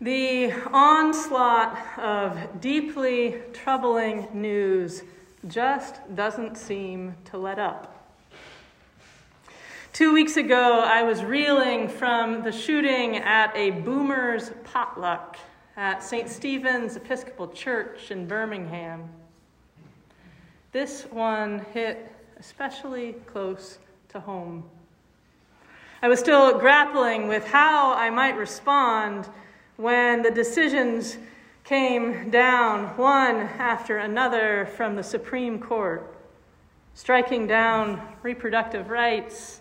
The onslaught of deeply troubling news just doesn't seem to let up. Two weeks ago, I was reeling from the shooting at a boomer's potluck at St. Stephen's Episcopal Church in Birmingham. This one hit especially close to home. I was still grappling with how I might respond when the decisions came down one after another from the Supreme Court, striking down reproductive rights,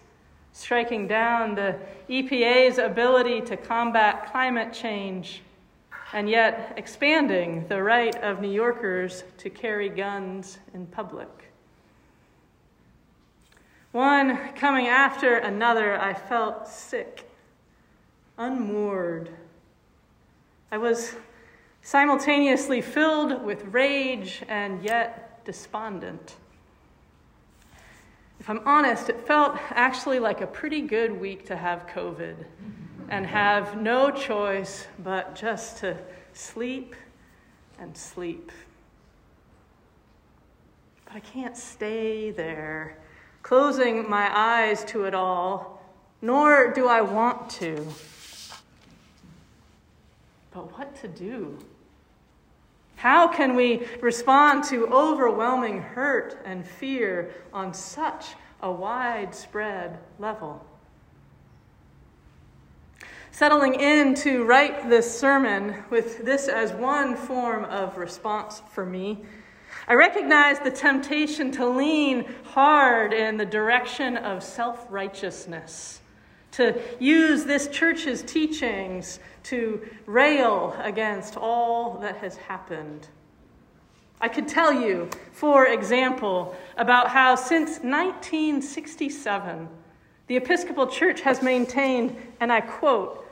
striking down the EPA's ability to combat climate change, and yet expanding the right of New Yorkers to carry guns in public. One coming after another, I felt sick, unmoored I was simultaneously filled with rage and yet despondent. If I'm honest, it felt actually like a pretty good week to have COVID and have no choice but just to sleep and sleep. But I can't stay there, closing my eyes to it all, nor do I want to. But what to do? How can we respond to overwhelming hurt and fear on such a widespread level? Settling in to write this sermon with this as one form of response for me, I recognize the temptation to lean hard in the direction of self righteousness to use this church's teachings to rail against all that has happened. I could tell you, for example, about how since 1967, the Episcopal Church has maintained, and I quote,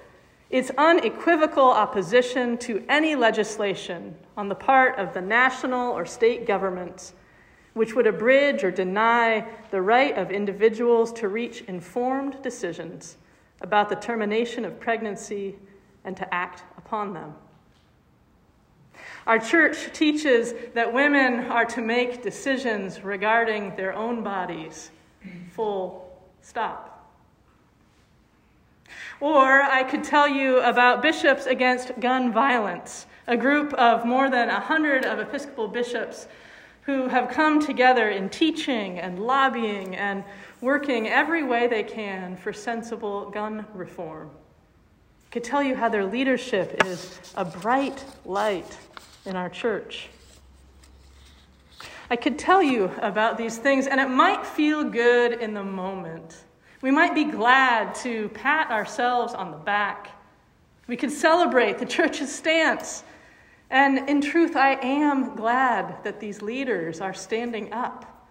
its unequivocal opposition to any legislation on the part of the national or state governments which would abridge or deny the right of individuals to reach informed decisions about the termination of pregnancy and to act upon them. Our church teaches that women are to make decisions regarding their own bodies. Full stop. Or I could tell you about Bishops Against Gun Violence, a group of more than 100 of Episcopal bishops who have come together in teaching and lobbying and working every way they can for sensible gun reform. I could tell you how their leadership is a bright light in our church. I could tell you about these things, and it might feel good in the moment. We might be glad to pat ourselves on the back. We could celebrate the church's stance and in truth, I am glad that these leaders are standing up.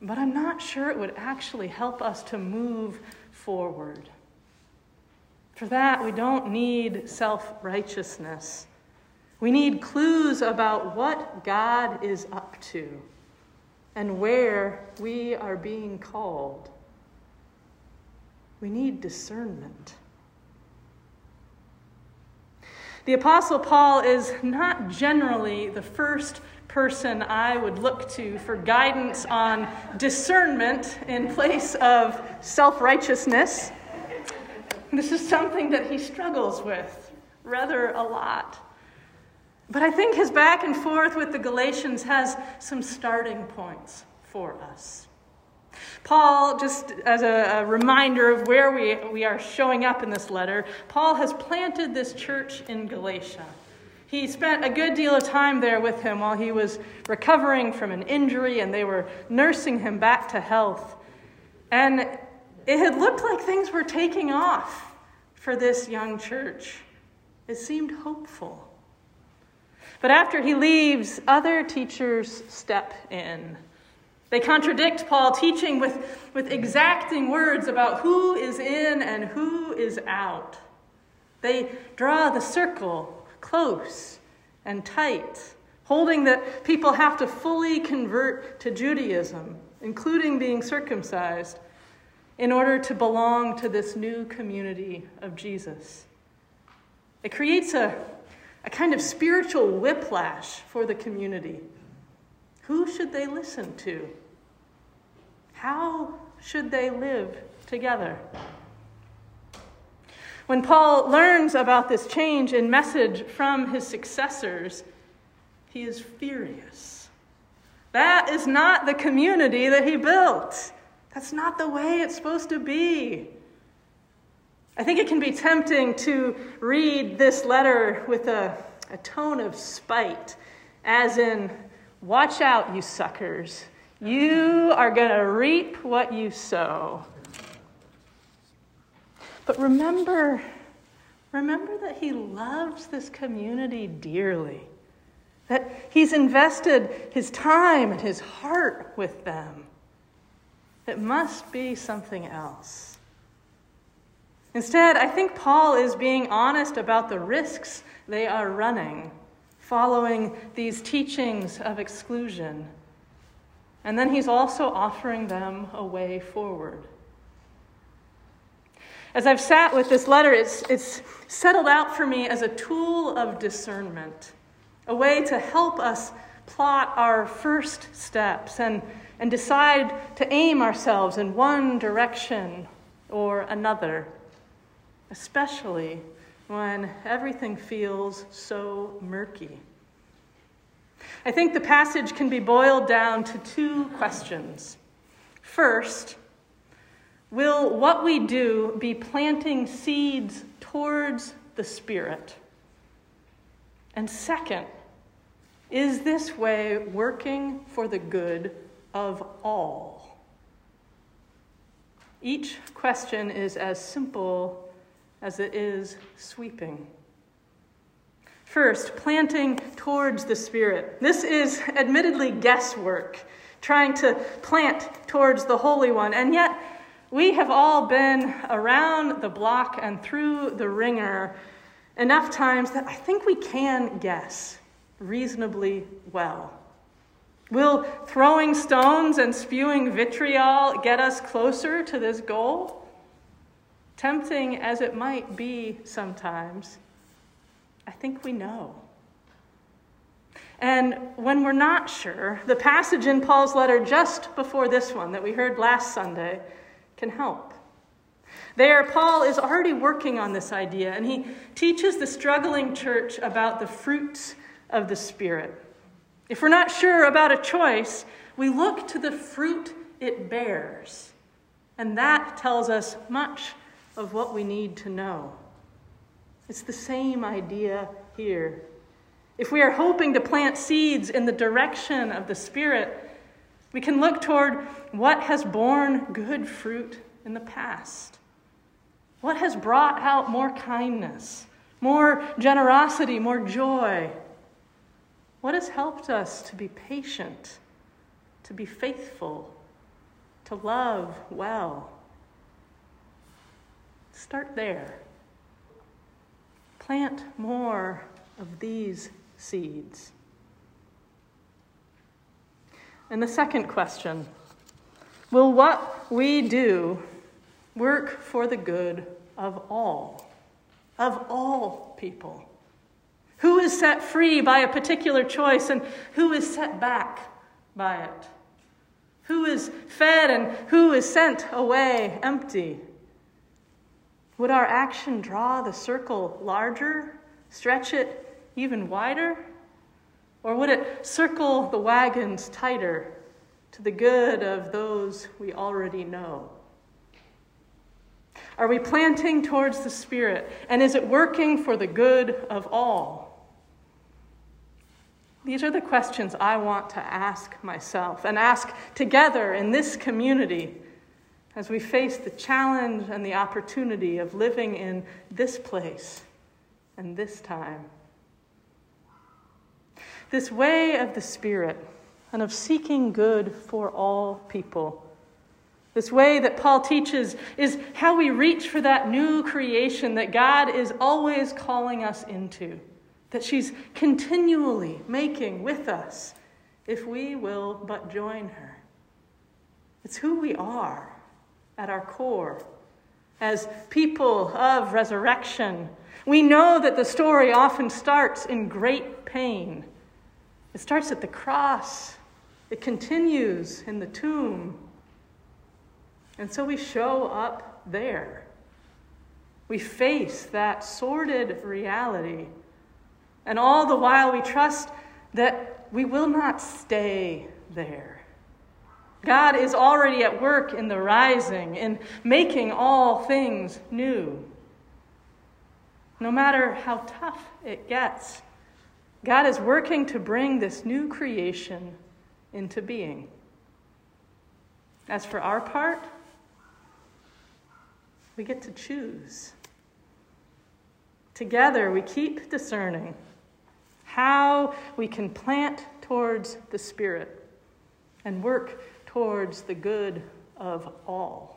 But I'm not sure it would actually help us to move forward. For that, we don't need self righteousness. We need clues about what God is up to and where we are being called. We need discernment. The Apostle Paul is not generally the first person I would look to for guidance on discernment in place of self righteousness. This is something that he struggles with rather a lot. But I think his back and forth with the Galatians has some starting points for us. Paul, just as a, a, reminder of where we, we are showing up in this letter, Paul has planted this church in Galatia. He spent a good deal of time there with him while he was recovering from an injury and they were nursing him back to health. And it had looked like things were taking off for this young church. It seemed hopeful. But after he leaves, other teachers step in. They contradict Paul teaching with, with exacting words about who is in and who is out. They draw the circle close and tight, holding that people have to fully convert to Judaism, including being circumcised, in order to belong to this new community of Jesus. It creates a, a kind of spiritual whiplash for the community. Who should they listen to? How should they live together? When Paul learns about this change in message from his successors, he is furious. That is not the community that he built. That's not the way it's supposed to be. I think it can be tempting to read this letter with a, a tone of spite, as in, watch out, you suckers. You are going to reap what you sow. But remember, remember that he loves this community dearly, that he's invested his time and his heart with them. It must be something else. Instead, I think Paul is being honest about the risks they are running following these teachings of exclusion. And then he's also offering them a way forward. As I've sat with this letter, it's, it's settled out for me as a tool of discernment, a way to help us plot our first steps and, and decide to aim ourselves in one direction or another, especially when everything feels so murky. I think the passage can be boiled down to two questions. First, Will what we do be planting seeds towards the Spirit? And second, is this way working for the good of all? Each question is as simple as it is sweeping. First, planting towards the Spirit. This is admittedly guesswork, trying to plant towards the Holy One, and yet we have all been around the block and through the wringer enough times that I think we can guess reasonably well. Will throwing stones and spewing vitriol get us closer to this goal? Tempting as it might be sometimes, I think we know. And when we're not sure, the passage in Paul's letter just before this one that we heard last Sunday can help. There, Paul is already working on this idea, and he teaches the struggling church about the fruits of the Spirit. If we're not sure about a choice, we look to the fruit it bears, and that tells us much of what we need to know. It's the same idea here. If we are hoping to plant seeds in the direction of the Spirit, we can look toward what has borne good fruit in the past. What has brought out more kindness, more generosity, more joy? What has helped us to be patient, to be faithful, to love well? Start there. Plant more of these seeds. And the second question Will what we do work for the good of all? Of all people? Who is set free by a particular choice and who is set back by it? Who is fed and who is sent away empty? Would our action draw the circle larger, stretch it even wider? Or would it circle the wagons tighter to the good of those we already know? Are we planting towards the Spirit? And is it working for the good of all? These are the questions I want to ask myself and ask together in this community as we face the challenge and the opportunity of living in this place and this time. This way of the Spirit and of seeking good for all people. This way that Paul teaches is how we reach for that new creation that God is always calling us into, that she's continually making with us if we will but join her. It's who we are at our core as people of resurrection, We know that the story often starts in great pain. It starts at the cross, it continues in the tomb. And so we show up there. We face that sordid reality. And all the while, we trust that we will not stay there. God is already at work in the rising, in making all things new. No matter how tough it gets, God is working to bring this new creation into being. As for our part, we get to choose. Together, we keep discerning how we can plant towards the Spirit and work towards the good of all.